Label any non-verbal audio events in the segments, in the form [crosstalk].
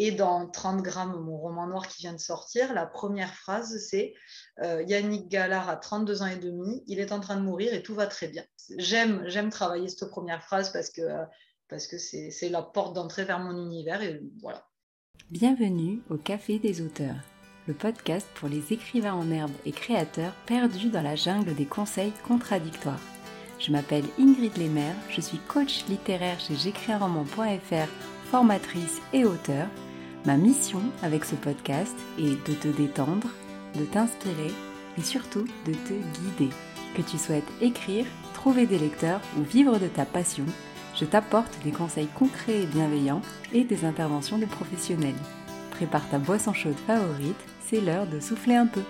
Et dans 30 grammes, mon roman noir qui vient de sortir, la première phrase, c'est euh, Yannick Gallard a 32 ans et demi, il est en train de mourir et tout va très bien. J'aime, travailler cette première phrase parce que euh, parce que c'est la porte d'entrée vers mon univers et voilà. Bienvenue au Café des auteurs, le podcast pour les écrivains en herbe et créateurs perdus dans la jungle des conseils contradictoires. Je m'appelle Ingrid Lemaire, je suis coach littéraire chez j'écrisunroman.fr, formatrice et auteur. Ma mission avec ce podcast est de te détendre, de t'inspirer et surtout de te guider. Que tu souhaites écrire, trouver des lecteurs ou vivre de ta passion, je t'apporte des conseils concrets et bienveillants et des interventions de professionnels. Prépare ta boisson chaude favorite, c'est l'heure de souffler un peu.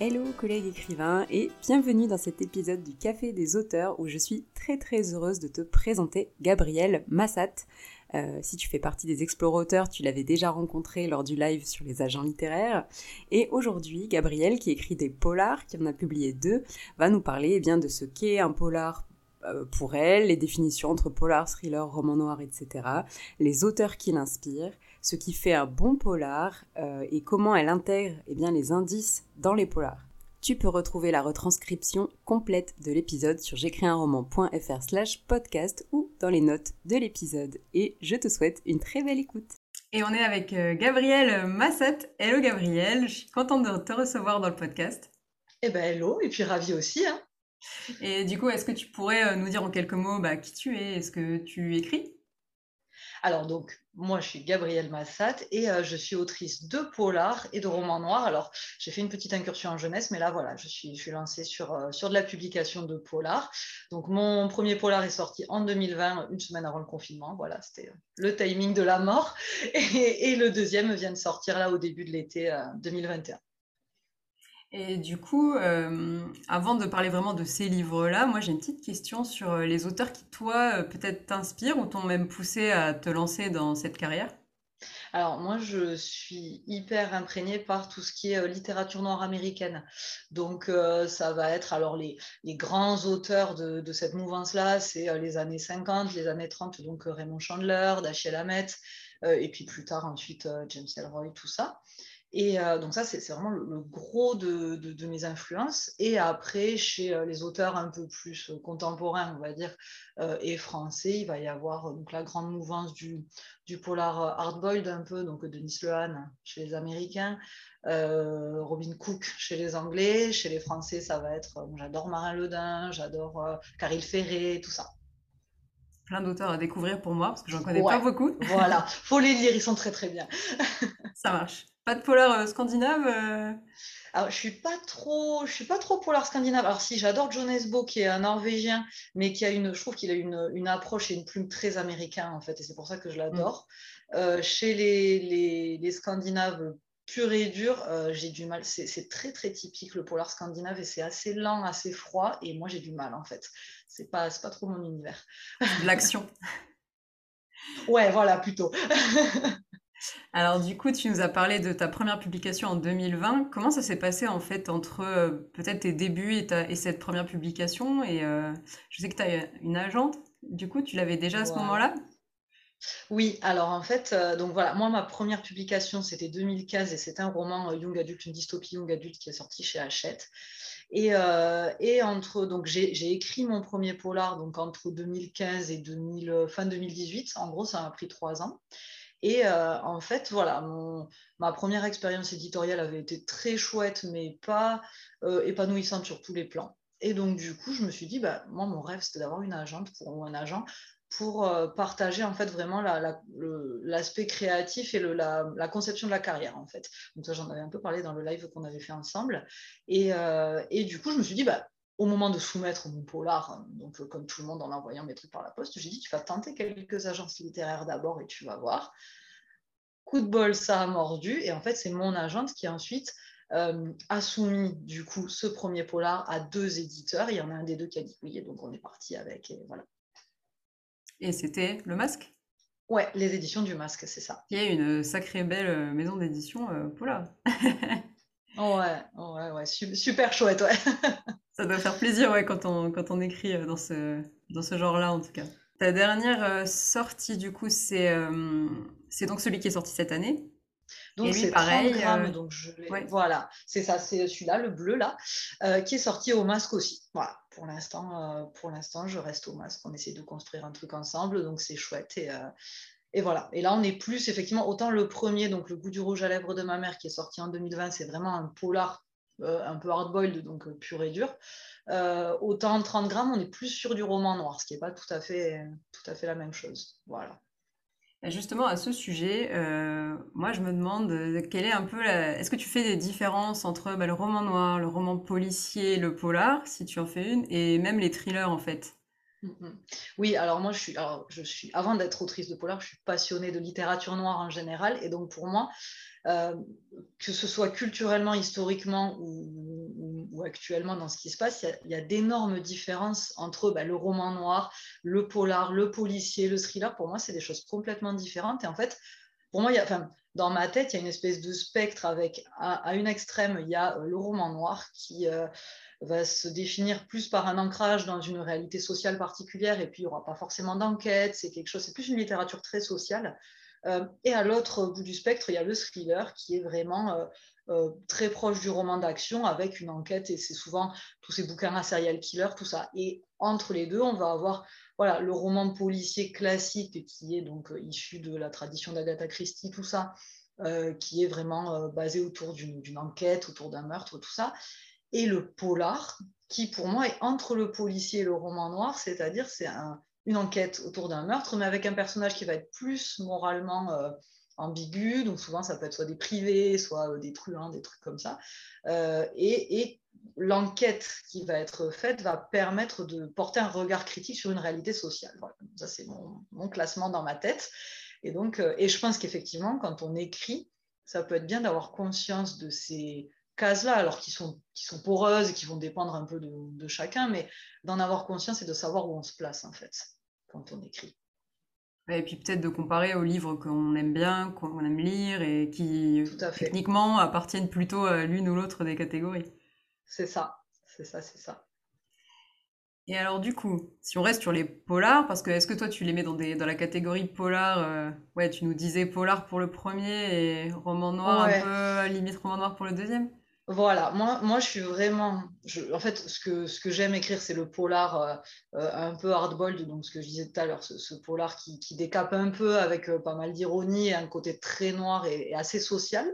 Hello collègues écrivains et bienvenue dans cet épisode du Café des auteurs où je suis très très heureuse de te présenter Gabriel Massat. Euh, si tu fais partie des explorateurs, tu l'avais déjà rencontré lors du live sur les agents littéraires. Et aujourd'hui, Gabriel, qui écrit des polars, qui en a publié deux, va nous parler eh bien, de ce qu'est un polar euh, pour elle, les définitions entre polar, thriller, roman noir, etc., les auteurs qui l'inspirent, ce qui fait un bon polar euh, et comment elle intègre eh bien, les indices dans les polars. Tu peux retrouver la retranscription complète de l'épisode sur j'écrisunroman.fr slash podcast ou dans les notes de l'épisode. Et je te souhaite une très belle écoute. Et on est avec euh, Gabrielle Massat. Hello Gabrielle, je suis contente de te recevoir dans le podcast. Eh ben hello, et puis ravie aussi. Hein. Et du coup, est-ce que tu pourrais euh, nous dire en quelques mots bah, qui tu es Est-ce que tu écris? Alors donc, moi je suis Gabrielle Massat et euh, je suis autrice de polars et de romans noirs. Alors j'ai fait une petite incursion en jeunesse, mais là voilà, je suis, lancée sur, euh, sur de la publication de polars. Donc mon premier polar est sorti en 2020, une semaine avant le confinement. Voilà, c'était le timing de la mort. [laughs] Et, le deuxième vient de sortir là au début de l'été 2021. Et du coup, euh, avant de parler vraiment de ces livres-là, moi j'ai une petite question sur euh, les auteurs qui, toi, euh, peut-être t'inspirent ou t'ont même poussé à te lancer dans cette carrière? Alors moi, je suis hyper imprégnée par tout ce qui est littérature noire américaine. Donc ça va être alors les, grands auteurs de, cette mouvance-là, c'est les années 50, les années 30, donc Raymond Chandler, Dashiell Hammett, et puis plus tard ensuite James Ellroy, tout ça. Et euh, donc ça, c'est vraiment le, gros de, de, mes influences. Et après, chez euh, les auteurs un peu plus euh, contemporains, on va dire, et français, il va y avoir donc la grande mouvance du, du polar hardboiled un peu, donc Denis Lehane chez les Américains, Robin Cook chez les Anglais, chez les Français, ça va être, j'adore Marin Ledin, j'adore Caril Ferré, tout ça plein d'auteurs à découvrir pour moi, parce que j'en connais pas beaucoup. voilà, [laughs] faut les lire, ils sont très très bien. Ça marche. Pas de polar euh, scandinave euh Alors, je suis pas trop, je suis pas trop polar scandinave. Alors si, j'adore Jonas Bo, qui est un Norvégien, mais qui a une, je trouve qu'il a une, une, approche et une plume très américaine en fait, et c'est pour ça que je l'adore. Mm. Euh, chez les, les, les, Scandinaves purs et durs, j'ai du mal. C'est très très typique le polar scandinave et c'est assez lent, assez froid, et moi j'ai du mal en fait. C'est pas, pas trop mon univers. L'action. [laughs] ouais, voilà plutôt. [laughs] Alors du coup, tu nous as parlé de ta première publication en 2020. Comment ça s'est passé en fait entre euh, peut-être tes débuts et, cette première publication? Et euh, je sais que tu as une agente. Du coup, tu l'avais déjà à ce moment-là? Oui, alors en fait, euh, donc voilà, moi ma première publication c'était 2015 et c'était un roman Young Adult, une dystopie Young Adult qui est sorti chez Hachette. Et, entre donc j'ai écrit mon premier polar donc entre 2015 et fin 2018. En gros, ça m'a pris trois ans. Et euh, en fait, voilà, ma première expérience éditoriale avait été très chouette, mais pas euh, épanouissante sur tous les plans. Et donc, du coup, je me suis dit, bah, moi, mon rêve, c'était d'avoir une agente pour, ou un agent pour euh, partager en fait vraiment l'aspect créatif et la, conception de la carrière en fait. Donc ça j'en avais un peu parlé dans le live qu'on avait fait ensemble. Et, et, du coup je me suis dit bah au moment de soumettre mon polar, donc euh, comme tout le monde en envoyant mes trucs par la poste, j'ai dit tu vas tenter quelques agences littéraires d'abord et tu vas voir. Coup de bol, ça a mordu et en fait c'est mon agente qui ensuite euh, a soumis du coup ce premier polar à deux éditeurs. Il y en a un des deux qui a dit oui et donc on est parti avec et voilà. Et c'était le masque? Ouais, les éditions du masque, c'est ça. Il y a une sacrée belle euh, maison d'édition polar. [laughs] ouais, ouais, ouais, super chouette, ouais. [laughs] Ça doit faire plaisir ouais, quand, on, quand on écrit euh, dans ce, dans ce genre-là, en tout cas. Ta dernière sortie, du coup, c'est c'est donc celui qui est sorti cette année. Donc c'est pareil. grammes, donc je voilà, c'est ça, c'est celui-là, le bleu là, qui est sorti au masque aussi. Voilà, pour l'instant, pour l'instant, je reste au masque. On essaie de construire un truc ensemble, donc c'est chouette et et voilà. Et là, on est plus, effectivement, autant le premier, donc Le goût du rouge à lèvres de ma mère, qui est sorti en 2020, c'est vraiment un polar euh, un peu hard-boiled, donc euh, pur et dur. Euh, autant 30 grammes, on est plus sur du roman noir, ce qui n'est pas tout à, fait, tout à fait la même chose. Voilà. Justement, à ce sujet, moi je me demande quelle est un peu Est-ce que tu fais des différences entre bah, le roman noir, le roman policier, le polar, si tu en fais une, et même les thrillers en fait? Mm, mm. Oui, alors moi, je suis, alors, je suis avant d'être autrice de polar, je suis passionnée de littérature noire en général. Et donc, pour moi, euh, que ce soit culturellement, historiquement ou, actuellement dans ce qui se passe, il y a, d'énormes différences entre bah, le roman noir, le polar, le policier, le thriller. Pour moi, c'est des choses complètement différentes. Et en fait, pour moi, dans ma tête, il y a une espèce de spectre avec, à, une extrême, il y a euh, le roman noir qui... Euh, va se définir plus par un ancrage dans une réalité sociale particulière, et puis il n'y aura pas forcément d'enquête, c'est quelque chose, c'est plus une littérature très sociale. Euh, et à l'autre bout du spectre, il y a le thriller qui est vraiment euh, euh, très proche du roman d'action avec une enquête, et c'est souvent tous ces bouquins à serial killer, tout ça. Et entre les deux, on va avoir voilà, le roman policier classique qui est donc issu de la tradition d'Agatha Christie, tout ça, qui est vraiment basé autour d'une enquête, autour d'un meurtre, tout ça et le polar, qui pour moi est entre le policier et le roman noir, c'est-à-dire c'est une enquête autour d'un meurtre, mais avec un personnage qui va être plus moralement euh, ambigu, donc souvent ça peut être soit des privés, soit euh, des truands, des trucs comme ça, euh, et, l'enquête qui va être faite va permettre de porter un regard critique sur une réalité sociale. Ça c'est mon, classement dans ma tête. Et donc, et je pense qu'effectivement, quand on écrit, ça peut être bien d'avoir conscience de ces cases-là, alors qui sont, qui sont poreuses et qui vont dépendre un peu de, chacun, mais d'en avoir conscience et de savoir où on se place, en fait, quand on écrit. Et puis peut-être de comparer aux livres qu'on aime bien, qu'on aime lire et qui techniquement appartiennent plutôt à l'une ou l'autre des catégories. C'est ça, c'est ça, c'est ça. Et alors du coup, si on reste sur les polars, parce que est-ce que toi tu les mets dans, des, dans la catégorie polar euh, Ouais, tu nous disais polar pour le premier et roman noir un peu, limite roman noir pour le deuxième? Voilà, moi, je suis vraiment. en fait, ce que, ce que j'aime écrire, c'est le polar euh, euh, un peu hardboiled, donc ce que je disais tout à l'heure, ce, polar qui, décape un peu avec euh, pas mal d'ironie et un côté très noir et assez social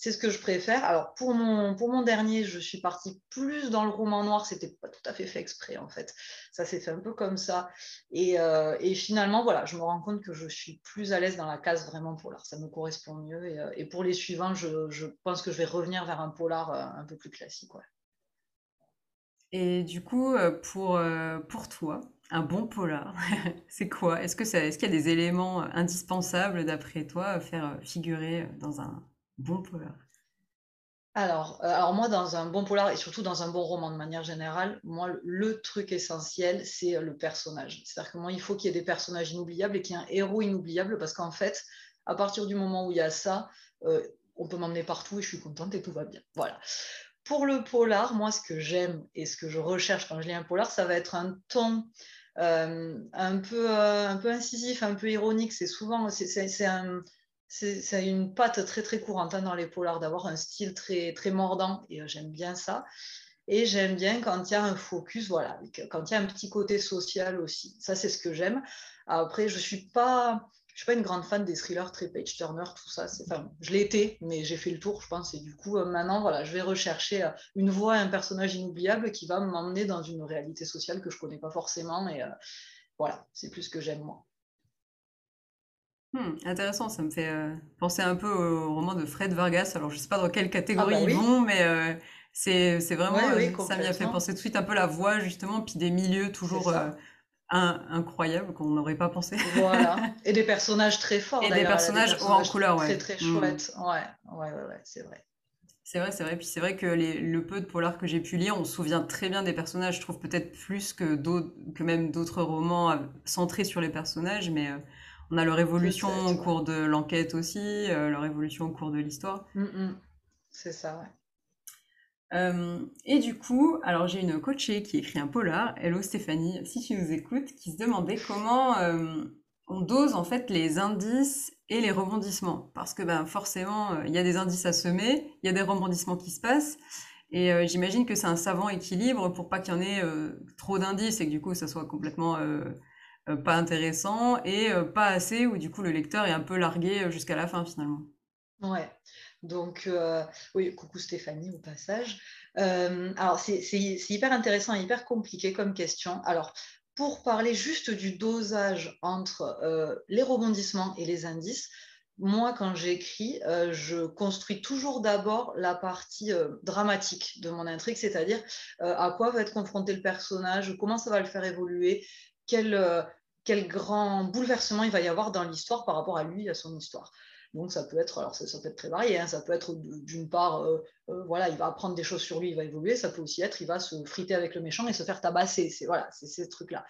c'est ce que je préfère. Alors pour mon, pour mon dernier, je suis partie plus dans le roman noir, c'était pas tout à fait fait exprès en fait. Ça s'est fait un peu comme ça. Et, euh, et, finalement, voilà, je me rends compte que je suis plus à l'aise dans la case vraiment polar. Ça me correspond mieux. Et, euh, pour les suivants, je, je, pense que je vais revenir vers un polar euh, un peu plus classique. Et du coup, pour, pour toi, un bon polar, [laughs] c'est quoi? Est-ce qu'il est qu'il y a des éléments indispensables, d'après toi, à faire figurer dans un, bon polar alors, euh, alors, moi, dans un bon polar et surtout dans un bon roman de manière générale, moi, le truc essentiel, c'est euh, le personnage. C'est-à-dire que moi, il faut qu'il y ait des personnages inoubliables et qu'il y ait un héros inoubliable parce qu'en fait, à partir du moment où il y a ça, euh, on peut m'emmener partout et je suis contente et tout va bien. Voilà. Pour le polar, moi, ce que j'aime et ce que je recherche quand je lis un polar, ça va être un ton un, peu, un peu incisif, un peu ironique. C'est souvent, c'est un c'est une patte très très courante hein, dans les polars d'avoir un style très très mordant et euh, j'aime bien ça. Et j'aime bien quand il y a un focus, voilà, quand il y a un petit côté social aussi. Ça, c'est ce que j'aime. Après, je ne suis, pas, suis pas une grande fan des thrillers très page-turner, tout ça. Enfin, je l'ai été, mais j'ai fait le tour, je pense. Et du coup, euh, maintenant, voilà, je vais rechercher euh, une voix, un personnage inoubliable qui va m'emmener dans une réalité sociale que je ne connais pas forcément. Et voilà, c'est plus ce que j'aime moi. Hmm, intéressant, ça me fait euh, penser un peu au roman de Fred Vargas. Alors, je sais pas dans quelle catégorie ah bah ils vont, mais euh, c'est vraiment, euh, ça m'y a fait penser tout de suite un peu la voix, justement, puis des milieux toujours incroyables qu'on n'aurait pas pensé. Voilà. [laughs] Et des personnages très forts. Et des personnages, en couleur, ouais. Très, très hmm. chouette. Ouais, ouais, ouais, c'est vrai. C'est vrai, c'est vrai. Puis c'est vrai que le peu de polar que j'ai pu lire, on se souvient très bien des personnages. Je trouve peut-être plus que, que même d'autres romans centrés sur les personnages, mais on a leur évolution au cours de l'enquête aussi, euh, leur évolution au cours de l'histoire. Mm, mm. C'est ça, ouais. et du coup, alors j'ai une coachée qui écrit un polar, hello Stéphanie, si tu nous écoutes, qui se demandait comment on dose en fait les indices et les rebondissements. Parce que ben, forcément, il y a des indices à semer, il y a des rebondissements qui se passent. Et j'imagine que c'est un savant équilibre pour pas qu'il y en ait trop d'indices et que du coup ça soit complètement pas intéressant et pas assez où du coup le lecteur est un peu largué jusqu'à la fin finalement. Ouais, donc, euh, oui, coucou Stéphanie au passage. Euh, alors, c'est hyper intéressant et hyper compliqué comme question. Alors, pour parler juste du dosage entre euh, les rebondissements et les indices, moi, quand j'écris, je construis toujours d'abord la partie dramatique de mon intrigue, c'est-à-dire à quoi va être confronté le personnage, comment ça va le faire évoluer, quel, quel grand bouleversement il va y avoir dans l'histoire par rapport à lui, à son histoire. Donc ça peut être, alors ça, peut être très varié, hein. ça peut être d'une part, euh, euh, voilà, il va apprendre des choses sur lui, il va évoluer, ça peut aussi être, il va se friter avec le méchant et se faire tabasser, c'est voilà, c'est ces trucs-là.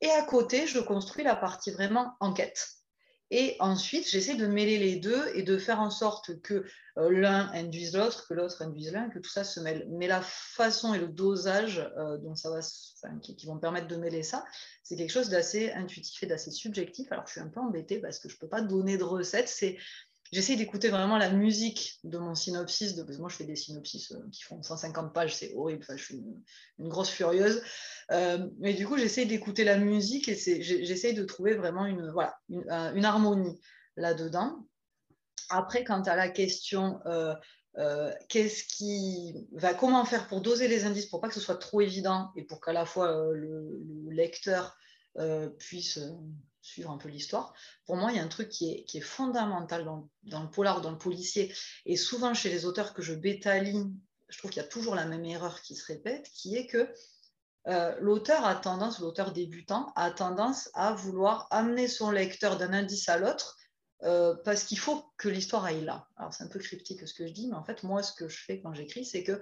Et à côté, je construis la partie vraiment enquête. Et ensuite, j'essaie de mêler les deux et de faire en sorte que euh, l'un induise l'autre, que l'autre induise l'un, que tout ça se mêle. Mais la façon et le dosage euh, dont ça va, qui, vont permettre de mêler ça, c'est quelque chose d'assez intuitif et d'assez subjectif. Alors, je suis un peu embêtée parce que je ne peux pas donner de recette. C'est J'essaie d'écouter vraiment la musique de mon synopsis. De, moi, je fais des synopsis euh, qui font 150 pages, c'est horrible. Enfin, je suis une, grosse furieuse. Euh, mais du coup, j'essaie d'écouter la musique et j'essaie de trouver vraiment une, voilà, une, une harmonie là-dedans. Après, quant à la question, euh, qu'est-ce qui va, comment faire pour doser les indices pour pas que ce soit trop évident et pour qu'à la fois le, lecteur puisse suivre un peu l'histoire, pour moi, il y a un truc qui est, fondamental dans, dans, le polar, dans le policier, et souvent chez les auteurs que je bétaline, je trouve qu'il y a toujours la même erreur qui se répète, qui est que euh, l'auteur a tendance, l'auteur débutant, a tendance à vouloir amener son lecteur d'un indice à l'autre euh, parce qu'il faut que l'histoire aille là. Alors c'est un peu cryptique ce que je dis, mais en fait, moi, ce que je fais quand j'écris, c'est que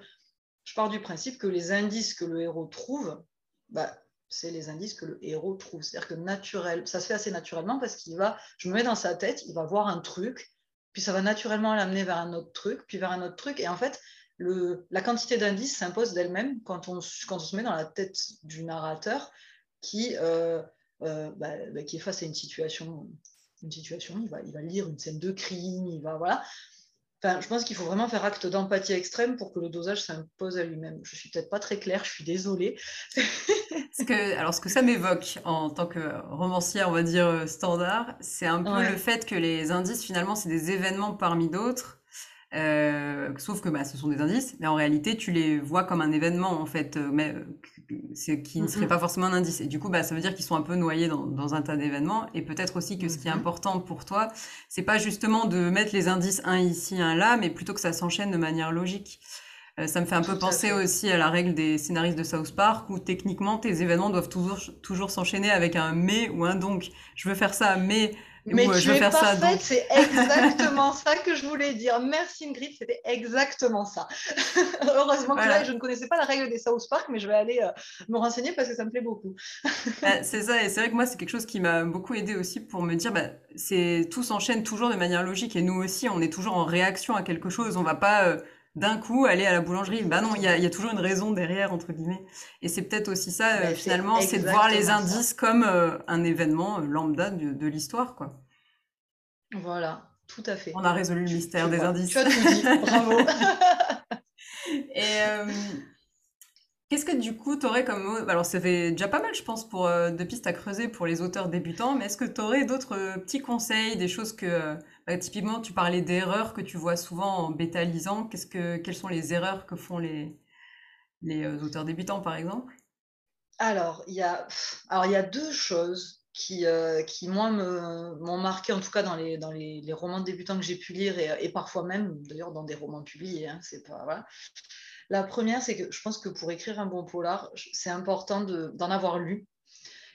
je pars du principe que les indices que le héros trouve, bah, c'est les indices que le héros trouve. C'est-à-dire que naturel, ça se fait assez naturellement parce qu'il va, je me mets dans sa tête, il va voir un truc, puis ça va naturellement l'amener vers un autre truc, puis vers un autre truc. Et en fait, la quantité d'indices s'impose d'elle-même quand on, se met dans la tête du narrateur qui, euh, euh, bah, bah, qui est face à une situation. Une situation, il va, il va lire une scène de crime, il va voilà je pense qu'il faut vraiment faire acte d'empathie extrême pour que le dosage s'impose à lui-même. Je suis peut-être pas très claire, je suis désolée. [laughs] que, alors, ce que ça m'évoque en tant que romancière, on va dire euh, standard, c'est un peu le fait que les indices, finalement, c'est des événements parmi d'autres euh, sauf que bah, ce sont des indices, mais en réalité, tu les vois comme un événement, en fait, euh, mais qui ne serait pas forcément un indice. Et du coup, bah, ça veut dire qu'ils sont un peu noyés dans, dans un tas d'événements. Et peut-être aussi que ce qui est important pour toi, c'est pas justement de mettre les indices un ici, un là, mais plutôt que ça s'enchaîne de manière logique. Ça me fait un peu penser aussi à la règle des scénaristes de South Park, où techniquement, tes événements doivent toujours, toujours s'enchaîner avec un mais ou un donc. Je veux faire ça, mais mais tu es parfaite, c'est exactement ça que je voulais dire. Merci Ingrid, c'était exactement ça. [laughs] Heureusement que là, je ne connaissais pas la règle des South Park, mais je vais aller euh, me renseigner parce que ça me plaît beaucoup. [laughs] Bah, c'est ça, et c'est vrai que moi, c'est quelque chose qui m'a beaucoup aidé aussi pour me dire, bah, c'est tout s'enchaîne toujours de manière logique, et nous aussi, on est toujours en réaction à quelque chose. On va pas euh, d'un coup aller à la boulangerie. Bah non, il y a, toujours une raison derrière, entre guillemets. Et c'est peut-être aussi ça, euh, finalement, c'est de voir les indices comme euh, un événement euh, lambda de, l'histoire, quoi. Voilà, tout à fait. On a résolu le mystère des indices. Tu as tout dit, bravo. [laughs] Et qu'est-ce que du coup, tu aurais comme... Alors, ça fait déjà pas mal, je pense, pour de pistes à creuser pour les auteurs débutants, mais est-ce que tu aurais d'autres petits conseils, des choses que bah, typiquement, tu parlais d'erreurs que tu vois souvent en bétalisant. Qu'est-ce que, quelles sont les erreurs que font les, les euh, auteurs débutants, par exemple? Alors il, y a, y a deux choses qui, euh, qui moi, m'ont marqué, en tout cas dans les, dans les, romans débutants que j'ai pu lire, et, parfois même, d'ailleurs, dans des romans publiés. Hein, c'est pas, voilà. La première, c'est que je pense que pour écrire un bon polar, c'est important d'en avoir lu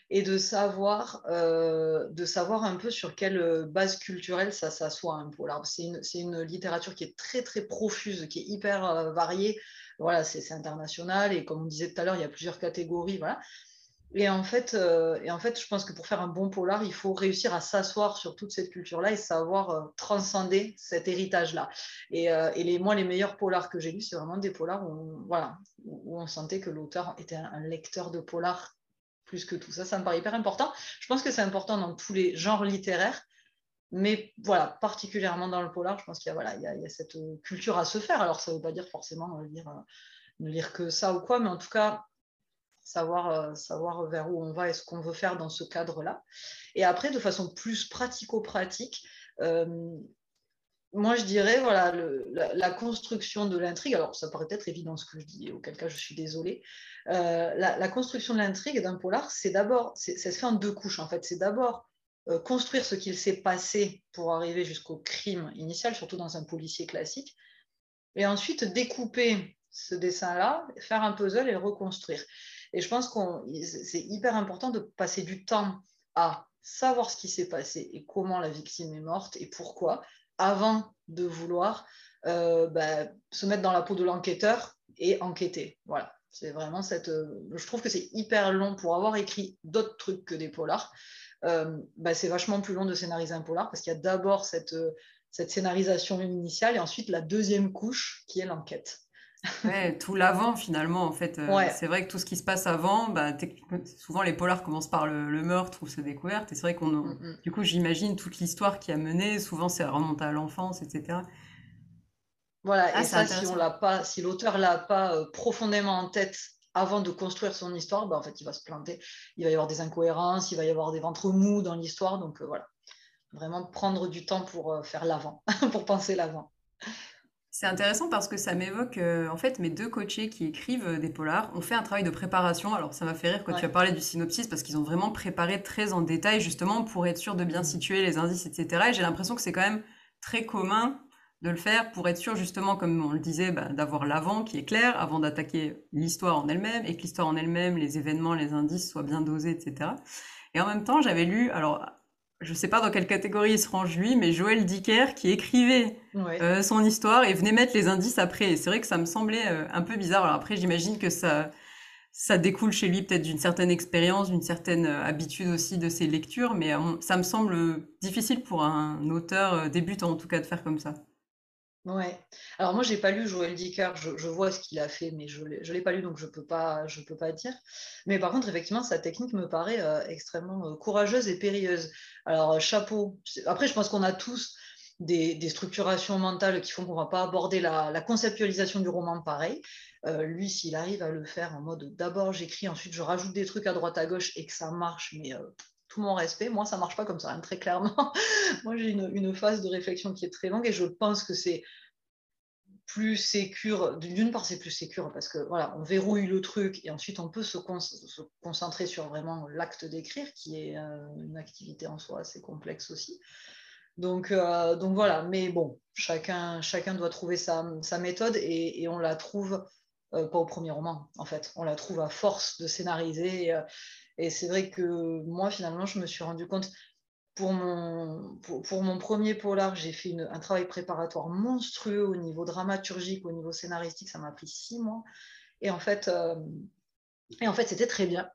et de savoir, euh, de savoir un peu sur quelle euh, base culturelle ça s'assoit un polar. C'est une, une, littérature qui est très très profuse, qui est hyper euh, variée. Voilà, c'est international et comme on disait tout à l'heure, il y a plusieurs catégories. Voilà. Et en, fait, et en fait, je pense que pour faire un bon polar, il faut réussir à s'asseoir sur toute cette culture-là et savoir transcender cet héritage-là. Et, les, moi, les meilleurs polars que j'ai lus, c'est vraiment des polars où on, voilà, où on sentait que l'auteur était un, lecteur de polar plus que tout ça. Ça me paraît hyper important. Je pense que c'est important dans tous les genres littéraires. Mais voilà, particulièrement dans le polar, je pense qu'il y, voilà, il y, a, a cette culture à se faire. Alors, ça ne veut pas dire forcément lire, ne lire que ça ou quoi, mais en tout cas, savoir, euh, savoir vers où on va et ce qu'on veut faire dans ce cadre-là. Et après, de façon plus pratico-pratique, euh, moi, je dirais, voilà, la, construction de l'intrigue, alors ça paraît être évident ce que je dis, auquel cas je suis désolée, euh, la, construction de l'intrigue d'un polar, c'est d'abord, ça se fait en deux couches en fait, c'est d'abord construire ce qu'il s'est passé pour arriver jusqu'au crime initial, surtout dans un policier classique, et ensuite découper ce dessin-là, faire un puzzle et le reconstruire. Et je pense que c'est hyper important de passer du temps à savoir ce qui s'est passé et comment la victime est morte et pourquoi, avant de vouloir euh, bah, se mettre dans la peau de l'enquêteur et enquêter. Voilà. C'est vraiment cette. Euh, je trouve que c'est hyper long pour avoir écrit d'autres trucs que des polars. Euh, bah, c'est vachement plus long de scénariser un polar parce qu'il y a d'abord cette, cette scénarisation initiale et ensuite la deuxième couche qui est l'enquête. Ouais, tout l'avant finalement en fait. Euh, c'est vrai que tout ce qui se passe avant, bah, souvent les polars commencent par le, meurtre ou ses découvertes. Et c'est vrai qu'on, mm, mm. du coup, j'imagine toute l'histoire qui a mené. Souvent, c'est remonté à l'enfance, etc. Voilà. Ah, et ça, si on l'a pas, si l'auteur l'a pas euh, profondément en tête avant de construire son histoire, bah, en fait, il va se planter. Il va y avoir des incohérences, il va y avoir des ventres mous dans l'histoire. Donc euh, voilà, vraiment prendre du temps pour faire l'avant, [laughs] pour penser l'avant. C'est intéressant parce que ça m'évoque, euh, en fait, mes deux coachés qui écrivent des polars ont fait un travail de préparation. Alors, ça m'a fait rire quand tu as parlé du synopsis parce qu'ils ont vraiment préparé très en détail, justement, pour être sûr de bien mm. situer les indices, etc. Et j'ai l'impression que c'est quand même très commun de le faire pour être sûr, justement, comme on le disait, bah, d'avoir l'avant qui est clair avant d'attaquer l'histoire en elle-même et que l'histoire en elle-même, les événements, les indices soient bien dosés, etc. Et en même temps, j'avais lu, alors je sais pas dans quelle catégorie il se range lui, mais Joël Dicker qui écrivait euh, son histoire et venait mettre les indices après. Et c'est vrai que ça me semblait euh, un peu bizarre. Alors après, j'imagine que ça, ça découle chez lui peut-être d'une certaine expérience, d'une certaine euh, habitude aussi de ses lectures, mais ça me semble difficile pour un auteur débutant en tout cas de faire comme ça. Ouais. Alors moi, j'ai pas lu Joël Dicker, je, vois ce qu'il a fait, mais je ne l'ai pas lu, donc je peux pas, je peux pas dire. Mais par contre, effectivement, sa technique me paraît euh, extrêmement euh, courageuse et périlleuse. Alors, euh, chapeau. Après, je pense qu'on a tous des, structurations mentales qui font qu'on va pas aborder la, conceptualisation du roman pareil. lui, s'il arrive à le faire en mode d'abord j'écris, ensuite je rajoute des trucs à droite à gauche et que ça marche, mais mon respect. Moi, ça marche pas comme ça, hein, très clairement. [laughs] Moi, j'ai une, phase de réflexion qui est très longue et je pense que c'est plus sécure. D'une part, c'est plus sécure parce que voilà, on verrouille le truc et ensuite on peut se, concentrer sur vraiment l'acte d'écrire, qui est euh, une activité en soi assez complexe aussi. Donc, euh, donc voilà, mais bon, chacun, chacun doit trouver sa, méthode et, on la trouve euh, pas au premier roman, en fait. On la trouve à force de scénariser et c'est vrai que moi, finalement, je me suis rendu compte, pour mon, pour, mon premier polar, j'ai fait un travail préparatoire monstrueux au niveau dramaturgique, au niveau scénaristique, ça m'a pris six mois. Et en fait, euh, et en fait, c'était très bien.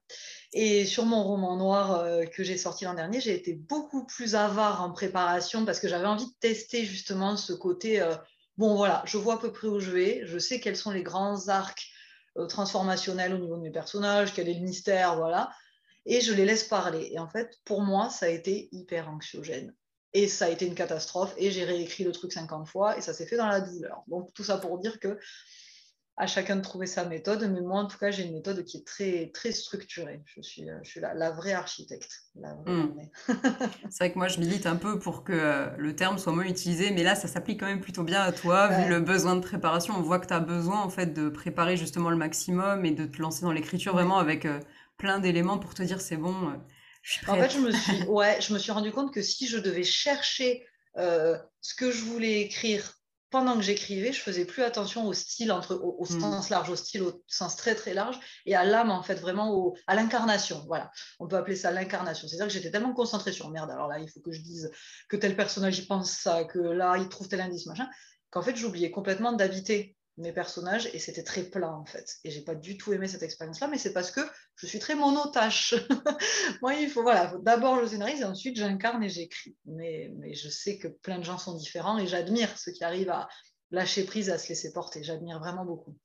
Et sur mon roman noir euh, que j'ai sorti l'an dernier, j'ai été beaucoup plus avare en préparation parce que j'avais envie de tester justement ce côté. Euh, bon, voilà, je vois à peu près où je vais, je sais quels sont les grands arcs transformationnels au niveau de mes personnages, quel est le mystère, voilà et je les laisse parler. Et en fait, pour moi, ça a été hyper anxiogène. Et ça a été une catastrophe. Et j'ai réécrit le truc 50 fois et ça s'est fait dans la douleur. Donc, tout ça pour dire que à chacun de trouver sa méthode, mais moi en tout cas j'ai une méthode qui est très très structurée. Je suis, je suis la, vraie architecte. Hmm. [laughs] c'est vrai que moi je milite un peu pour que euh, le terme soit moins utilisé, mais là ça s'applique quand même plutôt bien à toi, vu le besoin de préparation. On voit que tu as besoin en fait de préparer justement le maximum et de te lancer dans l'écriture vraiment avec euh, plein d'éléments pour te dire c'est bon. Euh, je en fait, je me, suis, [laughs] ouais, je me suis rendu compte que si je devais chercher euh, ce que je voulais écrire pendant que j'écrivais, je faisais plus attention au style, entre, au, hmm. sens large, au style au sens très très large, et à l'âme, en fait, vraiment au, à l'incarnation. Voilà, on peut appeler ça l'incarnation. C'est-à-dire que j'étais tellement concentrée sur merde, alors là, il faut que je dise que tel personnage y pense ça, que là, il trouve tel indice, machin, qu'en fait, j'oubliais complètement d'habiter mes personnages et c'était très plat en fait. Et j'ai pas du tout aimé cette expérience-là, mais c'est parce que je suis très monotache. [laughs] Moi, il faut, voilà, d'abord je scénarise et ensuite j'incarne et j'écris. Mais, mais je sais que plein de gens sont différents et j'admire ceux qui arrivent à lâcher prise, à se laisser porter. J'admire vraiment beaucoup.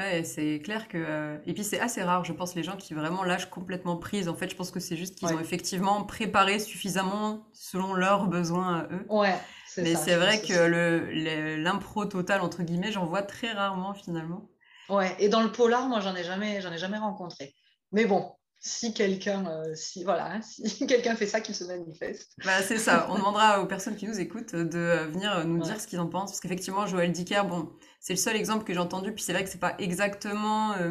Ouais, c'est clair que. Euh, et puis c'est assez rare, je pense, les gens qui vraiment lâchent complètement prise. En fait, je pense que c'est juste qu'ils ont effectivement préparé suffisamment selon leurs besoins à eux. Ouais, Mais c'est vrai que le, l'impro total, entre guillemets, j'en vois très rarement finalement. Ouais, et dans le polar, moi, j'en ai jamais, j'en ai jamais rencontré. Mais bon, si quelqu'un euh, si, voilà, hein, [laughs] si quelqu'un fait ça, qu'il se manifeste. Bah, c'est ça, on demandera aux personnes qui nous écoutent de euh, venir nous dire ce qu'ils en pensent. Parce qu'effectivement, Joël Dicker, bon, c'est le seul exemple que j'ai entendu, puis c'est vrai que c'est pas exactement, euh,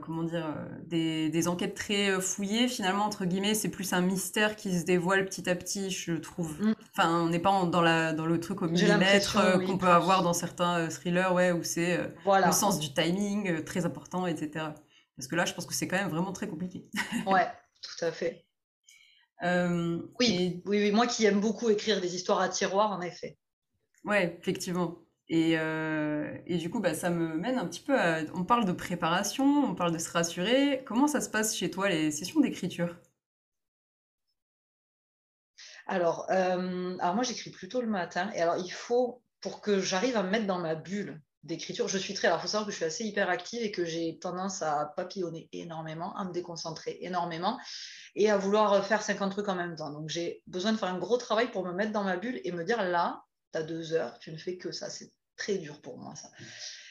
comment dire, des, des, enquêtes très fouillées. Finalement, entre guillemets, c'est plus un mystère qui se dévoile petit à petit, je trouve. Mm. Enfin, on n'est pas dans, la, dans le truc au millimètre qu'on peut avoir dans certains thrillers, ouais, où c'est le sens du timing très important, etc. Parce que là, je pense que c'est quand même vraiment très compliqué. [laughs] ouais, tout à fait. Euh, oui, oui, oui, moi qui aime beaucoup écrire des histoires à tiroir, en effet. Ouais, effectivement. Et, euh, et, du coup, bah, ça me mène un petit peu à... On parle de préparation, on parle de se rassurer. Comment ça se passe chez toi, les sessions d'écriture? Alors, euh, alors, moi, j'écris plutôt le matin. Et alors, il faut, pour que j'arrive à me mettre dans ma bulle, d'écriture. Je suis très, alors il faut savoir que je suis assez hyperactive et que j'ai tendance à papillonner énormément, à me déconcentrer énormément et à vouloir faire 50 trucs en même temps. Donc j'ai besoin de faire un gros travail pour me mettre dans ma bulle et me dire là, deux heures, tu ne fais que ça. C'est très dur pour moi ça.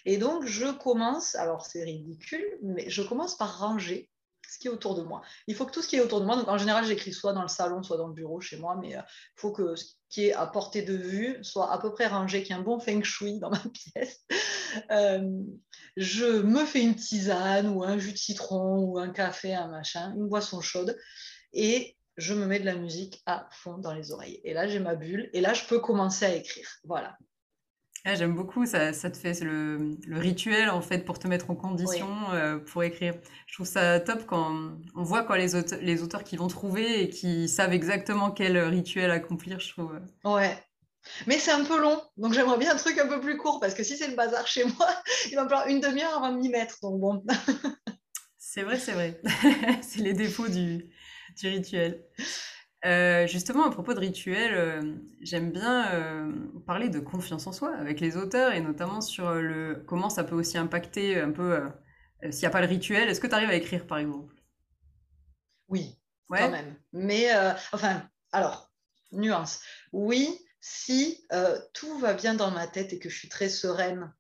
Et donc je commence, alors c'est ridicule, mais je commence par ranger ce qui est autour de moi. Il faut que tout ce qui est autour de moi, donc en général j'écris soit dans le salon, soit dans le bureau chez moi, mais il euh, faut que ce qui est à portée de vue soit à peu près rangé, qu'il y ait un bon feng shui dans ma [laughs] pièce. Euh, je me fais une tisane ou un jus de citron ou un café, un machin, une boisson chaude, et je me mets de la musique à fond dans les oreilles. Et là j'ai ma bulle, et là je peux commencer à écrire. Voilà. Ah, j'aime beaucoup, ça, ça te fait le, le, rituel en fait pour te mettre en condition euh, pour écrire. Je trouve ça top quand on voit quand les, auteurs, les auteurs qui vont trouver et qui savent exactement quel rituel accomplir, je trouve. Ouais. Mais c'est un peu long, donc j'aimerais bien un truc un peu plus court parce que si c'est le bazar chez moi, [laughs] il va me falloir une demi-heure avant de m'y mettre. Donc bon. [laughs] c'est vrai, c'est vrai. [laughs] c'est les défauts du, [laughs] du rituel. Euh, justement, à propos de rituels, euh, j'aime bien euh, parler de confiance en soi avec les auteurs et notamment sur le comment ça peut aussi impacter un peu s'il n'y a pas le rituel. Est-ce que tu arrives à écrire, par exemple? Oui, quand même. Mais, enfin, alors, nuance. Oui, si tout va bien dans ma tête et que je suis très sereine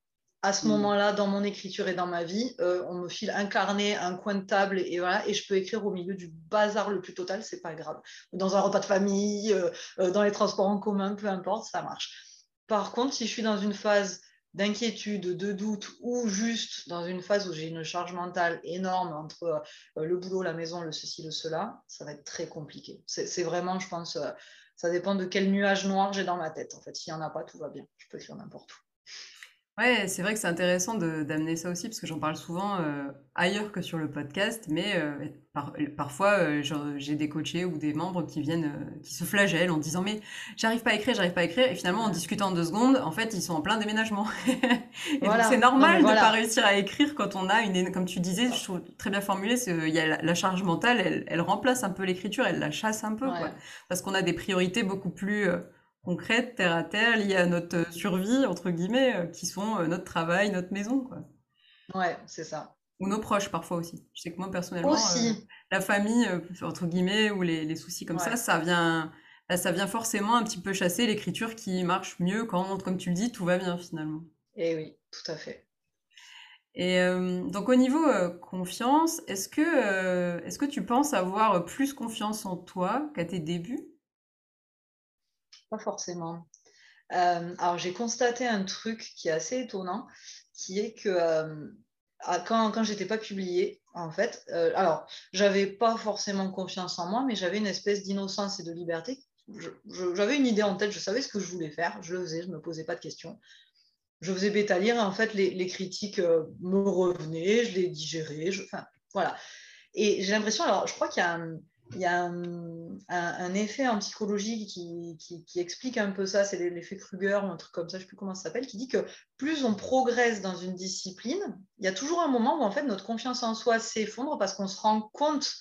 à ce mm. moment-là, dans mon écriture et dans ma vie, euh, on me file un carnet, un coin de table et, voilà, et je peux écrire au milieu du bazar le plus total, c'est pas grave. Dans un repas de famille, euh, euh, dans les transports en commun, peu importe, ça marche. Par contre, si je suis dans une phase d'inquiétude, de doute ou juste dans une phase où j'ai une charge mentale énorme entre le boulot, la maison, le ceci, le cela, ça va être très compliqué. C'est vraiment, je pense, ça dépend de quel nuage noir j'ai dans ma tête. En fait, s'il n'y en a pas, tout va bien. Je peux écrire n'importe où. Ouais, c'est vrai que c'est intéressant d'amener ça aussi, parce que j'en parle souvent euh, ailleurs que sur le podcast, mais euh, parfois euh, j'ai des coachés ou des membres qui viennent, qui se flagellent en disant mais j'arrive pas à écrire, j'arrive pas à écrire, et finalement en discutant deux secondes, en fait ils sont en plein déménagement. [laughs] et donc c'est normal de pas réussir à écrire quand on a une, comme tu disais, je trouve très bien formulé, il y a la, charge mentale, elle, elle, remplace un peu l'écriture, elle la chasse un peu, quoi, parce qu'on a des priorités beaucoup plus concrètes, terre à terre, liées à notre survie, entre guillemets, euh, qui sont euh, notre travail, notre maison. Quoi. Ouais, c'est ça. Ou nos proches parfois aussi. Je sais que moi personnellement, aussi. Euh, la famille, entre guillemets, ou les, soucis comme ça, ça vient, bah, ça vient forcément un petit peu chasser l'écriture qui marche mieux quand, comme tu le dis, tout va bien finalement. Eh oui, tout à fait. Et donc au niveau confiance, est-ce que, est-ce que tu penses avoir plus confiance en toi qu'à tes débuts? Pas forcément. Euh, alors, j'ai constaté un truc qui est assez étonnant, qui est que euh, quand, quand j'étais pas publiée, en fait, euh, alors, j'avais pas forcément confiance en moi, mais j'avais une espèce d'innocence et de liberté. J'avais une idée en tête, je savais ce que je voulais faire, je le faisais, je me posais pas de questions. Je faisais bêta lire et en fait, les, les critiques me revenaient, je les digérais, enfin, voilà. Et j'ai l'impression, alors, je crois qu'il y a un il y a un, effet en psychologie qui, explique un peu ça, c'est l'effet Kruger ou un truc comme ça, je ne sais plus comment ça s'appelle, qui dit que plus on progresse dans une discipline, il y a toujours un moment où en fait notre confiance en soi s'effondre parce qu'on se rend compte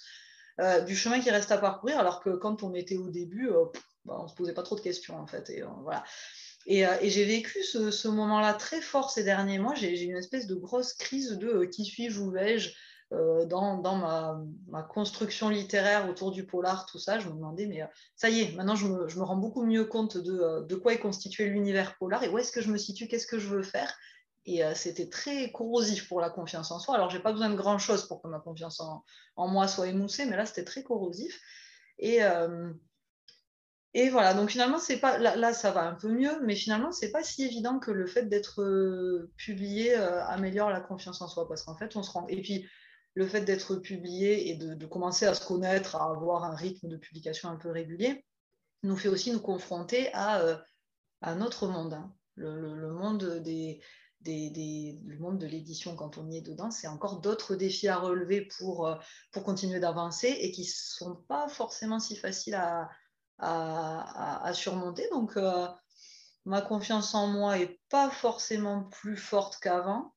euh, du chemin qui reste à parcourir, alors que quand on était au début, euh, bah, on ne se posait pas trop de questions en fait. Et, euh, et, j'ai vécu ce, moment-là très fort ces derniers mois. J'ai eu une espèce de grosse crise de qui suis-je, où vais-je? Euh, dans, ma, construction littéraire autour du polar, tout ça, je me demandais, mais euh, ça y est, maintenant je me, rends beaucoup mieux compte euh, de, quoi est constitué l'univers polar et où est-ce que je me situe, qu'est-ce que je veux faire. Et c'était très corrosif pour la confiance en soi. Alors, j'ai pas besoin de grand-chose pour que ma confiance en, moi soit émoussée, mais là, c'était très corrosif. Et, et voilà, donc finalement, c'est pas là, ça va un peu mieux, mais finalement, c'est pas si évident que le fait d'être publié améliore la confiance en soi, parce qu'en fait, on se rend. Et puis, le fait d'être publié et de, commencer à se connaître, à avoir un rythme de publication un peu régulier, nous fait aussi nous confronter à, euh, un autre monde. Hein. Le, monde de l'édition, quand on y est dedans, c'est encore d'autres défis à relever pour, euh, pour continuer d'avancer et qui ne sont pas forcément si faciles à, à, surmonter. Donc, euh, ma confiance en moi n'est pas forcément plus forte qu'avant.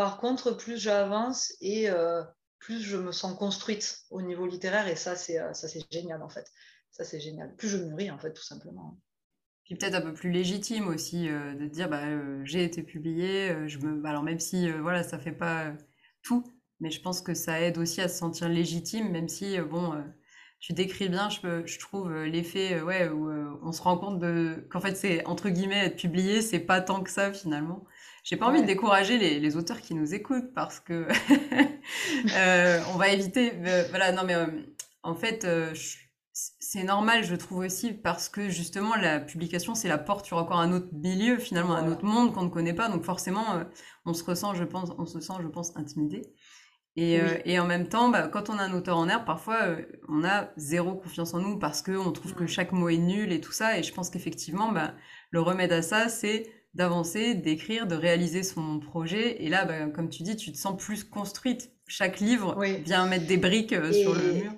Par contre, plus j'avance et euh, plus je me sens construite au niveau littéraire et ça, c'est euh, ça c'est génial en fait. Ça, c'est génial. Plus je mûris en fait, tout simplement. Puis peut-être un peu plus légitime aussi euh, de dire bah, j'ai été publié, me... alors même si voilà, ça fait pas tout, mais je pense que ça aide aussi à se sentir légitime, même si bon tu décris bien, je, je trouve l'effet où on se rend compte qu'en fait c'est entre guillemets être publié, c'est pas tant que ça finalement. J'ai pas envie de décourager les, auteurs qui nous écoutent parce que [laughs] euh, on va éviter. Euh, voilà, non mais euh, en fait, c'est normal, je trouve aussi, parce que justement la publication c'est la porte sur encore un autre milieu, finalement un autre monde qu'on ne connaît pas. Donc forcément, on se ressent, je pense, on se sent, je pense, intimidé. Et, et, en même temps, bah, quand on a un auteur en herbe, parfois on a zéro confiance en nous parce qu'on trouve que chaque mot est nul et tout ça. Et je pense qu'effectivement, bah, le remède à ça, c'est d'avancer, d'écrire, de réaliser son projet. Et là, bah, comme tu dis, tu te sens plus construite. Chaque livre vient mettre des briques euh, sur le mur.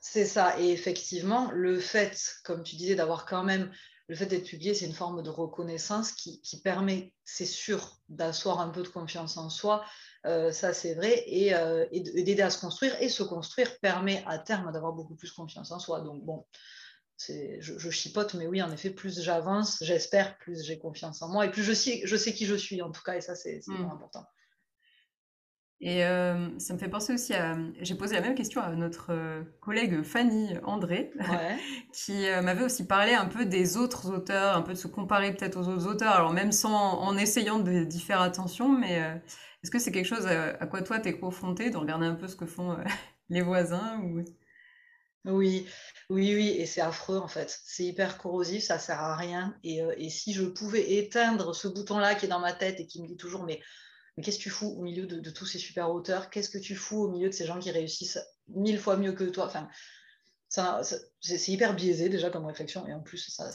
C'est ça. Et effectivement, le fait, comme tu disais, d'avoir quand même le fait d'être publié, c'est une forme de reconnaissance qui, permet, c'est sûr, d'asseoir un peu de confiance en soi. Euh, ça, c'est vrai. Et, euh, et d'aider à se construire. Et se construire permet à terme d'avoir beaucoup plus confiance en soi. Donc, bon, je, chipote, mais oui, en effet, plus j'avance, j'espère, plus j'ai confiance en moi et plus je sais, je sais qui je suis, en tout cas, et ça, c'est hmm. important. Et euh, ça me fait penser aussi à. J'ai posé la même question à notre euh, collègue Fanny André, [laughs] qui euh, m'avait aussi parlé un peu des autres auteurs, un peu de se comparer peut-être aux autres auteurs, alors même sans, en essayant d'y faire attention, mais est-ce que c'est quelque chose à, à quoi toi t'es confronté, de regarder un peu ce que font [laughs] les voisins ou... Oui, oui, oui, et c'est affreux en fait. C'est hyper corrosif, ça sert à rien. Et, euh, si je pouvais éteindre ce bouton-là qui est dans ma tête et qui me dit toujours, mais, qu'est-ce que tu fous au milieu de, tous ces super auteurs Qu'est-ce que tu fous au milieu de ces gens qui réussissent mille fois mieux que toi? C'est hyper biaisé déjà comme réflexion et en plus ça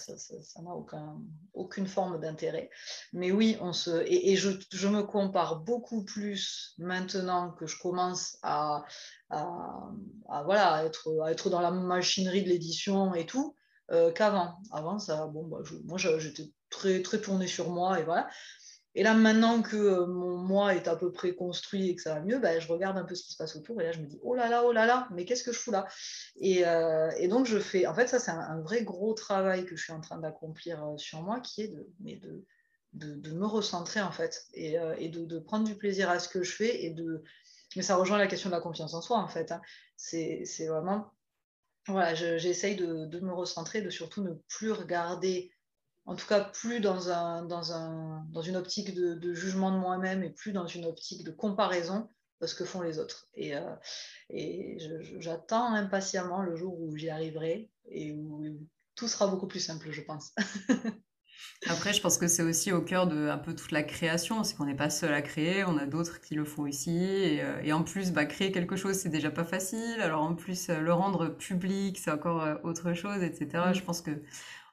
n'a aucun, aucune forme d'intérêt. Mais oui, on se, et, je, me compare beaucoup plus maintenant que je commence à, voilà, être dans la machinerie de l'édition et tout euh, qu'avant. Avant, ça, bon, bah, moi j'étais très, très tournée sur moi et voilà. Et là, maintenant que euh, mon moi est à peu près construit et que ça va mieux, bah, je regarde un peu ce qui se passe autour et là, je me dis, oh là là, oh là là, mais qu'est-ce que je fous là? Euh, et, donc, je fais, en fait, ça, c'est un, vrai gros travail que je suis en train d'accomplir euh, sur moi, qui est de, me recentrer, en fait, et, et de, prendre du plaisir à ce que je fais. Et de... Mais ça rejoint la question de la confiance en soi, en fait. Hein. C'est vraiment, voilà, j'essaye de, me recentrer, de surtout ne plus regarder en tout cas plus dans, un, dans, un, dans une optique de, jugement de moi-même et plus dans une optique de comparaison de ce que font les autres. Et, euh, et j'attends impatiemment le jour où j'y arriverai et où tout sera beaucoup plus simple, je pense. [laughs] Après, je pense que c'est aussi au cœur de un peu toute la création, c'est qu'on n'est pas seul à créer, on a d'autres qui le font et, euh, et en plus, bah, créer quelque chose, c'est déjà pas facile, alors en plus, euh, le rendre public, c'est encore autre chose, etc. Mm. Je pense que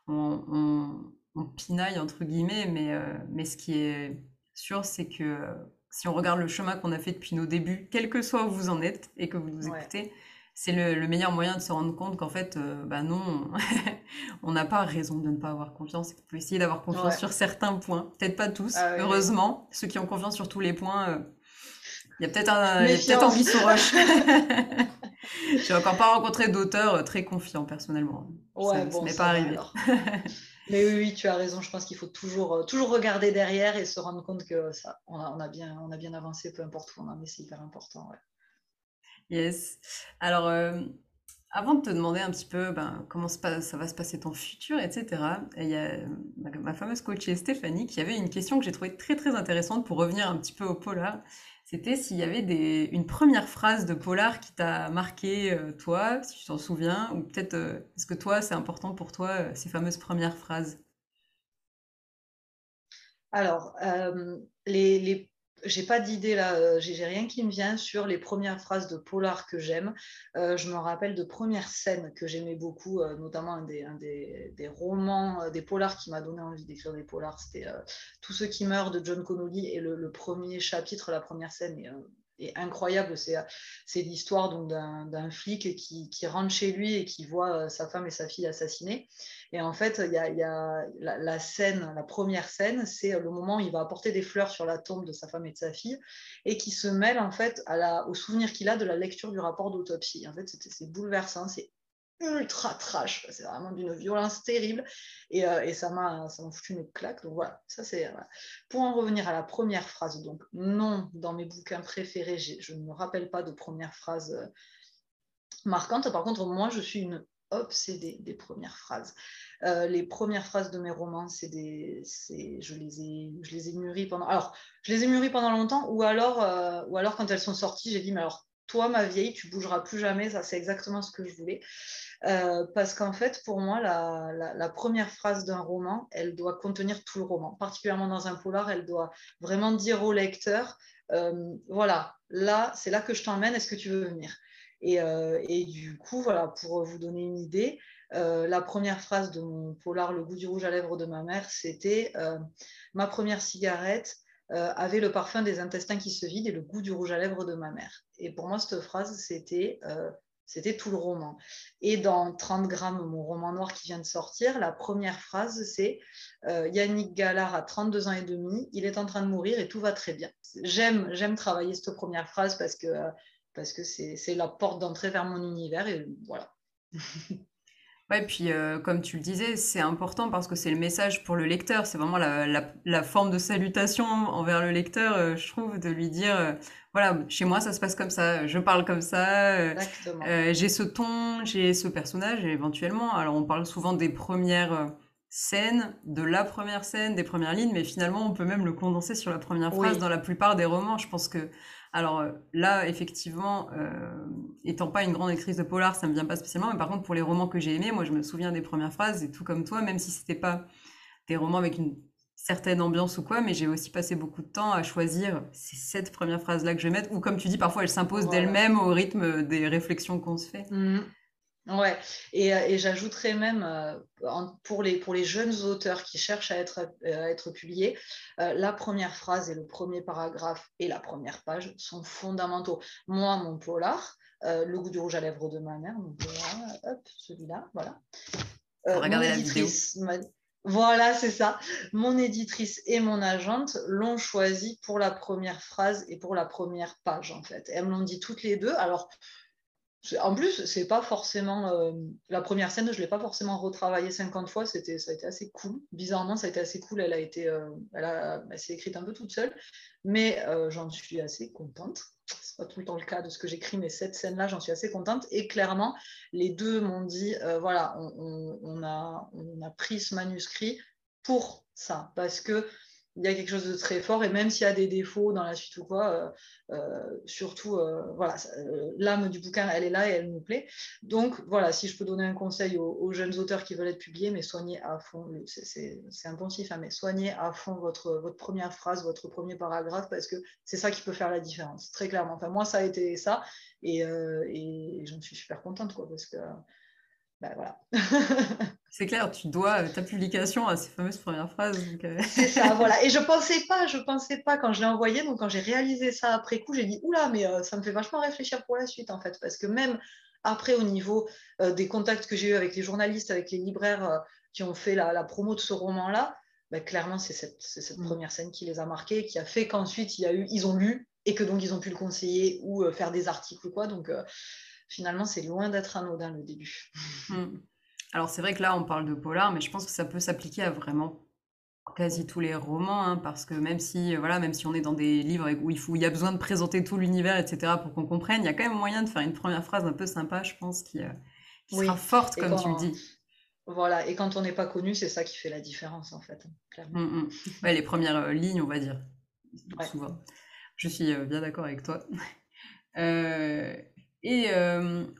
on, on pinaille entre guillemets, mais, euh, mais ce qui est sûr, c'est que euh, si on regarde le chemin qu'on a fait depuis nos débuts, quel que soit où vous en êtes et que vous nous écoutez, c'est le, meilleur moyen de se rendre compte qu'en fait, euh, bah non, [laughs] on n'a pas raison de ne pas avoir confiance. On peut essayer d'avoir confiance sur certains points, peut-être pas tous, ah heureusement. Ceux qui ont confiance sur tous les points, il y a peut-être un, peut envie sur roche. [laughs] J'ai encore pas rencontré d'auteur très confiant personnellement. Ouais, bon, ça n'est pas arrivé. [laughs] Mais oui, oui, tu as raison. Je pense qu'il faut toujours, toujours regarder derrière et se rendre compte que ça, on a, bien, on a bien avancé, peu importe où on en est, c'est hyper important. Yes. Alors, euh, avant de te demander un petit peu ben, comment ça va se passer ton futur, etc., il y a ma, fameuse coachée Stéphanie qui avait une question que j'ai trouvée très très intéressante pour revenir un petit peu au polar. C'était s'il y avait une première phrase de polar qui t'a marqué, euh, toi, si tu t'en souviens, ou peut-être euh, est-ce que toi, c'est important pour toi, ces fameuses premières phrases? Alors, les j'ai pas d'idée là, euh, j'ai rien qui me vient sur les premières phrases de polar que j'aime. Euh, je me rappelle de premières scènes que j'aimais beaucoup, euh, notamment un des, romans, des polars qui m'a donné envie d'écrire des polars. C'était Tous ceux qui meurent de John Connolly et le, premier chapitre, la première scène est incroyable. C'est l'histoire d'un flic qui, rentre chez lui et qui voit euh, sa femme et sa fille assassinées. Et en fait, il y a, la, scène, la première scène, c'est le moment où il va apporter des fleurs sur la tombe de sa femme et de sa fille et qui se mêle en fait au souvenir qu'il a de la lecture du rapport d'autopsie. En fait, c'est bouleversant, c'est ultra trash. C'est vraiment d'une violence terrible. Et, euh, ça m'a foutu une claque. Donc voilà, ça c'est. Pour en revenir à la première phrase, donc non, dans mes bouquins préférés, je ne me rappelle pas de première phrase euh, marquante. Par contre, moi, je suis une obsédée des premières phrases. Euh, les premières phrases de mes romans, c'est des, je les ai, je les ai mûries pendant. Alors, je les ai mûries pendant longtemps, ou alors, ou alors quand elles sont sorties, j'ai dit mais alors toi, ma vieille, tu bougeras plus jamais. Ça, c'est exactement ce que je voulais. Euh, parce qu'en fait, pour moi, la, première phrase d'un roman, elle doit contenir tout le roman. Particulièrement dans un polar, elle doit vraiment dire au lecteur, euh, voilà, là, c'est là que je t'emmène, est-ce que tu veux venir? Euh, et, du coup, voilà, pour vous donner une idée, la première phrase de mon polar, Le goût du rouge à lèvres de ma mère, c'était Ma première cigarette avait le parfum des intestins qui se vident et le goût du rouge à lèvres de ma mère. Et pour moi, cette phrase, c'était c'était tout le roman. Et dans 30 grammes, mon roman noir qui vient de sortir, la première phrase, c'est euh, Yannick Gallard a 32 ans et demi, il est en train de mourir et tout va très bien. J'aime, j'aime travailler cette première phrase parce que euh, parce que c'est la porte d'entrée vers mon univers et voilà. [laughs] Ouais, puis euh, comme tu le disais, c'est important parce que c'est le message pour le lecteur. C'est vraiment la, la, forme de salutation envers le lecteur, euh, je trouve, de lui dire euh, voilà, chez moi ça se passe comme ça, je parle comme ça, j'ai ce ton, j'ai ce personnage, éventuellement. Alors on parle souvent des premières scènes, de la première scène, des premières lignes, mais finalement on peut même le condenser sur la première phrase dans la plupart des romans. Je pense que alors euh, là, effectivement, euh, étant pas une grande actrice de polar, ça me vient pas spécialement. Mais par contre, pour les romans que j'ai aimés, moi, je me souviens des premières phrases et tout comme toi, même si c'était pas des romans avec une certaine ambiance ou quoi, mais j'ai aussi passé beaucoup de temps à choisir ces sept premières phrases-là que je vais mettre, ou comme tu dis, parfois elles s'imposent d'elles-mêmes au rythme des réflexions qu'on se fait. Mmh. Ouais, et, euh, et j'ajouterais même euh, pour, les, pour les jeunes auteurs qui cherchent à être, euh, à être publiés, la première phrase et le premier paragraphe et la première page sont fondamentaux. Moi, mon polar, Le goût du rouge à lèvres de ma mère, mon polar, hop, celui-là, voilà. Regardez la vidéo. Voilà, c'est ça. Mon éditrice et mon agente l'ont choisi pour la première phrase et pour la première page, en fait. Elles me l'ont dit toutes les deux. Alors, en plus, c'est pas forcément. Euh, la première scène, je l'ai pas forcément retravaillée 50 fois. C'était, ça a été assez cool. Bizarrement, ça a été assez cool. Elle a été. Euh, elle, s'est écrite un peu toute seule. Mais euh, j'en suis assez contente. C'est pas tout le temps le cas de ce que j'écris, mais cette scène-là, j'en suis assez contente. Et clairement, les deux m'ont dit voilà, on, a, on a pris ce manuscrit pour ça. Parce que il y a quelque chose de très fort et même s'il y a des défauts dans la suite ou quoi, euh, euh, surtout, euh, voilà, l'âme du bouquin, elle est là et elle nous plaît. Donc voilà, si je peux donner un conseil aux, jeunes auteurs qui veulent être publiés, mais soignez à fond, c'est un poncif, hein, mais soignez à fond votre, votre première phrase, votre premier paragraphe, parce que c'est ça qui peut faire la différence, très clairement. Enfin, moi, ça a été ça et, et j'en suis super contente, quoi, parce que ben, voilà. [laughs] C'est clair, tu dois ta publication à ces fameuses premières phrases. Euh. C'est ça, [laughs] voilà. Et je pensais pas, je pensais pas quand je l'ai envoyé, donc quand j'ai réalisé ça après coup, j'ai dit oula, mais euh, ça me fait vachement réfléchir pour la suite en fait, parce que même Après, au niveau des contacts que j'ai eus avec les journalistes, avec les libraires qui ont fait la, promo de ce roman-là, bah, clairement, c'est cette, mm. première scène qui les a marqués, qui a fait qu'ensuite, il y a eu, ils ont lu et que donc ils ont pu le conseiller ou faire des articles ou quoi. Donc, finalement, c'est loin d'être anodin le début. Mm. Alors, c'est vrai que là, on parle de polar, mais je pense que ça peut s'appliquer à vraiment quasi tous les romans, hein, parce que même si, voilà, même si on est dans des livres où il, faut, il y a besoin de présenter tout l'univers, etc., pour qu'on comprenne, il y a quand même moyen de faire une première phrase un peu sympa, je pense, qui, sera forte, comme tu le dis. Voilà, et quand on n'est pas connu, c'est ça qui fait la différence, en fait, clairement. Mm, mm. les premières euh, lignes, on va dire, souvent. Je suis euh, bien d'accord avec toi. [laughs] Euh, et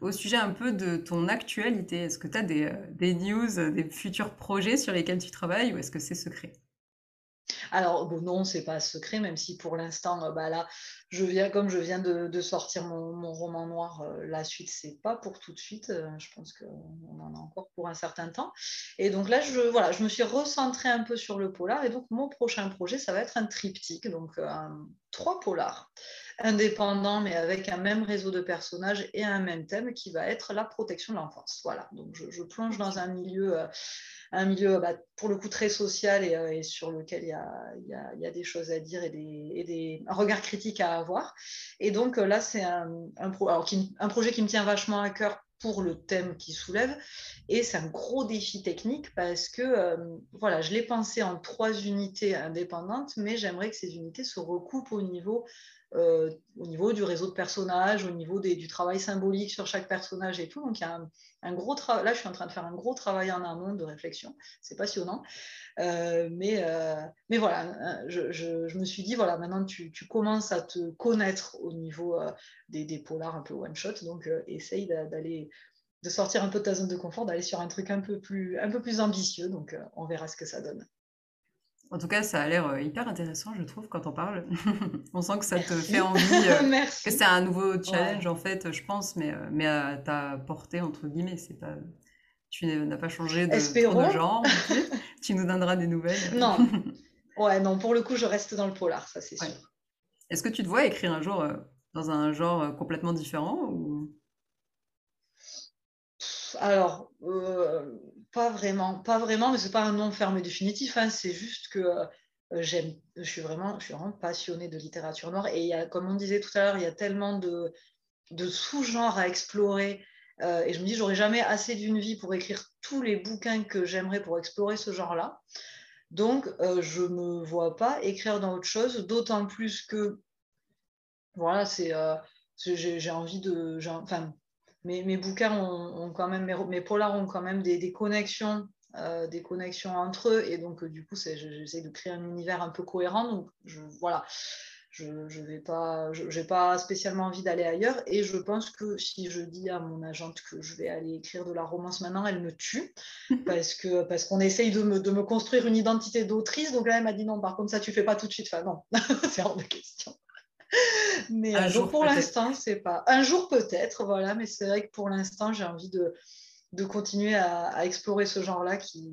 au sujet un peu de ton actualité, est-ce que tu as des, des, news, des futurs projets sur lesquels tu travailles ou est-ce que c'est secret? Alors, bon, non, c'est pas secret, même si pour l'instant, euh, bah, là, je viens, comme je viens de, sortir mon, roman noir, euh, la suite, c'est pas pour tout de suite. Euh, je pense qu'on en a encore pour un certain temps. Et donc là, je, voilà, je me suis recentrée un peu sur le polar. Et donc, mon prochain projet, ça va être un triptyque, donc trois polars indépendants, mais avec un même réseau de personnages et un même thème qui va être la protection de l'enfance. Voilà, donc je, plonge dans un milieu un milieu bah, pour le coup très social et, euh, sur lequel il y, a, des choses à dire et, des, un regard critique à avoir. Et donc euh, là, c'est un, un, projet qui me tient vachement à cœur pour le thème qui soulève. Et c'est un gros défi technique parce que euh, voilà, je l'ai pensé en trois unités indépendantes, mais j'aimerais que ces unités se recoupent au niveau euh, au niveau du réseau de personnages, au niveau du travail symbolique sur chaque personnage et tout. Donc il y a un, gros travail. Là, je suis en train de faire un gros travail en amont de réflexion. C'est passionnant. Euh, mais, euh, mais voilà, je, me suis dit, voilà, maintenant tu, commences à te connaître au niveau des, des, polars un peu one-shot. Donc essaye d'aller de sortir un peu de ta zone de confort, d'aller sur un truc un peu plus, un peu plus ambitieux. Donc on verra ce que ça donne. En tout cas, ça a l'air euh, hyper intéressant, je trouve, quand on parle. [laughs] on sent que ça te fait envie, euh, [laughs] que c'est un nouveau challenge, en fait, je pense, mais, euh, mais à ta portée, entre guillemets. C'est pas... Tu n'as pas changé de, genre. [laughs] tu nous donneras des nouvelles. Non. Ouais, non, pour le coup, je reste dans le polar, ça c'est sûr. Est-ce que tu te vois écrire un jour dans un genre complètement différent ou... Alors, pas vraiment, pas vraiment, mais c'est pas un nom fermé définitif. Hein. c'est juste que euh, j'aime, je suis vraiment, je suis vraiment passionnée de littérature noire. Et il y a, comme on disait tout à l'heure, il y a tellement de, de sous-genres à explorer. Euh, et je me dis, j'aurais jamais assez d'une vie pour écrire tous les bouquins que j'aimerais pour explorer ce genre-là. Donc, euh, je me vois pas écrire dans autre chose, d'autant plus que, voilà, c'est, j'ai, envie de, enfin, mes, bouquins ont, quand même, mes, polars ont quand même des, connexions, euh, des connexions entre eux, et donc euh, du coup, j'essaie de créer un univers un peu cohérent. Donc je, voilà, je n'ai pas, pas spécialement envie d'aller ailleurs, et je pense que si je dis à mon agente que je vais aller écrire de la romance maintenant, elle me tue [laughs] parce que parce qu'on essaye de me, de me construire une identité d'autrice. Donc là, elle m'a dit non, par contre ça tu fais pas tout de suite. Enfin non, [laughs] c'est hors de question. Mais un euh, jour, pour l'instant, c'est pas. Un jour peut-être, voilà, mais c'est vrai que pour l'instant, j'ai envie de, de continuer à, explorer ce genre-là qui,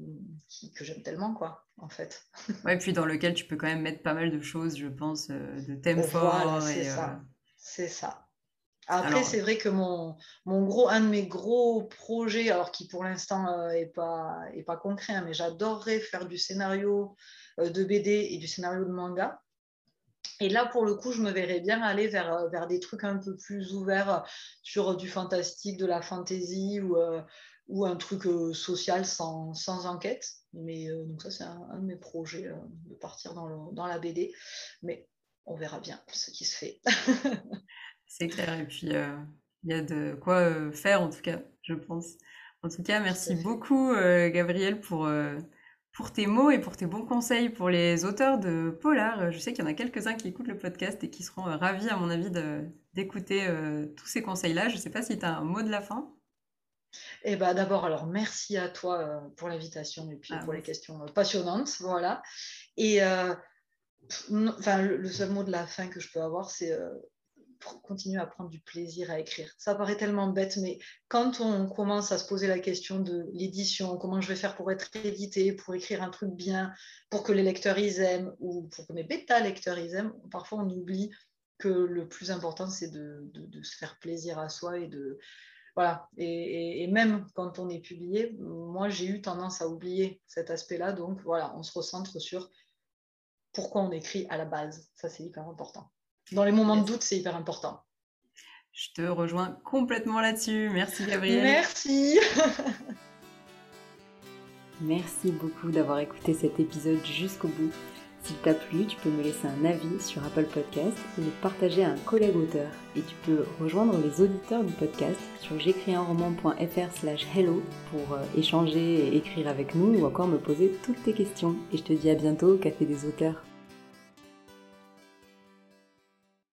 que j'aime tellement, quoi, en fait. [laughs] Ouais, puis dans lequel tu peux quand même mettre pas mal de choses, je pense, euh, de thèmes forts. C'est ça. Euh, c'est ça. Après, c'est vrai que mon, mon, gros, un de mes gros projets, alors qui pour l'instant n'est pas, est pas concret, hein, mais j'adorerais faire du scénario de BD et du scénario de manga. Et là, pour le coup, je me verrais bien aller vers, euh, vers des trucs un peu plus ouverts euh, sur du fantastique, de la fantasy ou, euh, ou un truc social sans, sans, enquête. Mais donc ça, c'est un, de mes projets de partir dans, dans, la BD. Mais on verra bien ce qui se fait. [laughs] c'est clair. Et puis, il y a de quoi faire, en tout cas, je pense. En tout cas, merci beaucoup, Gabriel, pour pour tes mots et pour tes bons conseils pour les auteurs de Polar. Je sais qu'il y en a quelques-uns qui écoutent le podcast et qui seront euh, ravis, à mon avis, d'écouter euh, tous ces conseils-là. Je ne sais pas si tu as un mot de la fin. Eh ben, D'abord, alors merci à toi euh, pour l'invitation et puis ah pour les questions passionnantes. Voilà. Et enfin, le, seul mot de la fin que je peux avoir, c'est continuer à prendre du plaisir à écrire. Ça paraît tellement bête, mais quand on commence à se poser la question de l'édition, comment je vais faire pour être édité, pour écrire un truc bien, pour que les lecteurs ils aiment, ou pour que mes bêta-lecteurs ils aiment, parfois on oublie que le plus important, c'est de, se faire plaisir à soi et de, voilà. Et, même quand on est publié, moi, j'ai eu tendance à oublier cet aspect-là. Donc, voilà, on se recentre sur pourquoi on écrit à la base. Ça, c'est hyper important. Dans les moments de doute, c'est hyper important. Je te rejoins complètement là-dessus. Merci, Gabrielle. Merci. [laughs] Merci beaucoup d'avoir écouté cet épisode jusqu'au bout. S'il t'a plu, tu peux me laisser un avis sur Apple Podcast et le partager à un collègue auteur. Et tu peux rejoindre les auditeurs du podcast sur j'écrisunroman.fr slash hello pour euh, échanger et écrire avec nous ou encore me poser toutes tes questions. Et je te dis à bientôt au Café des auteurs.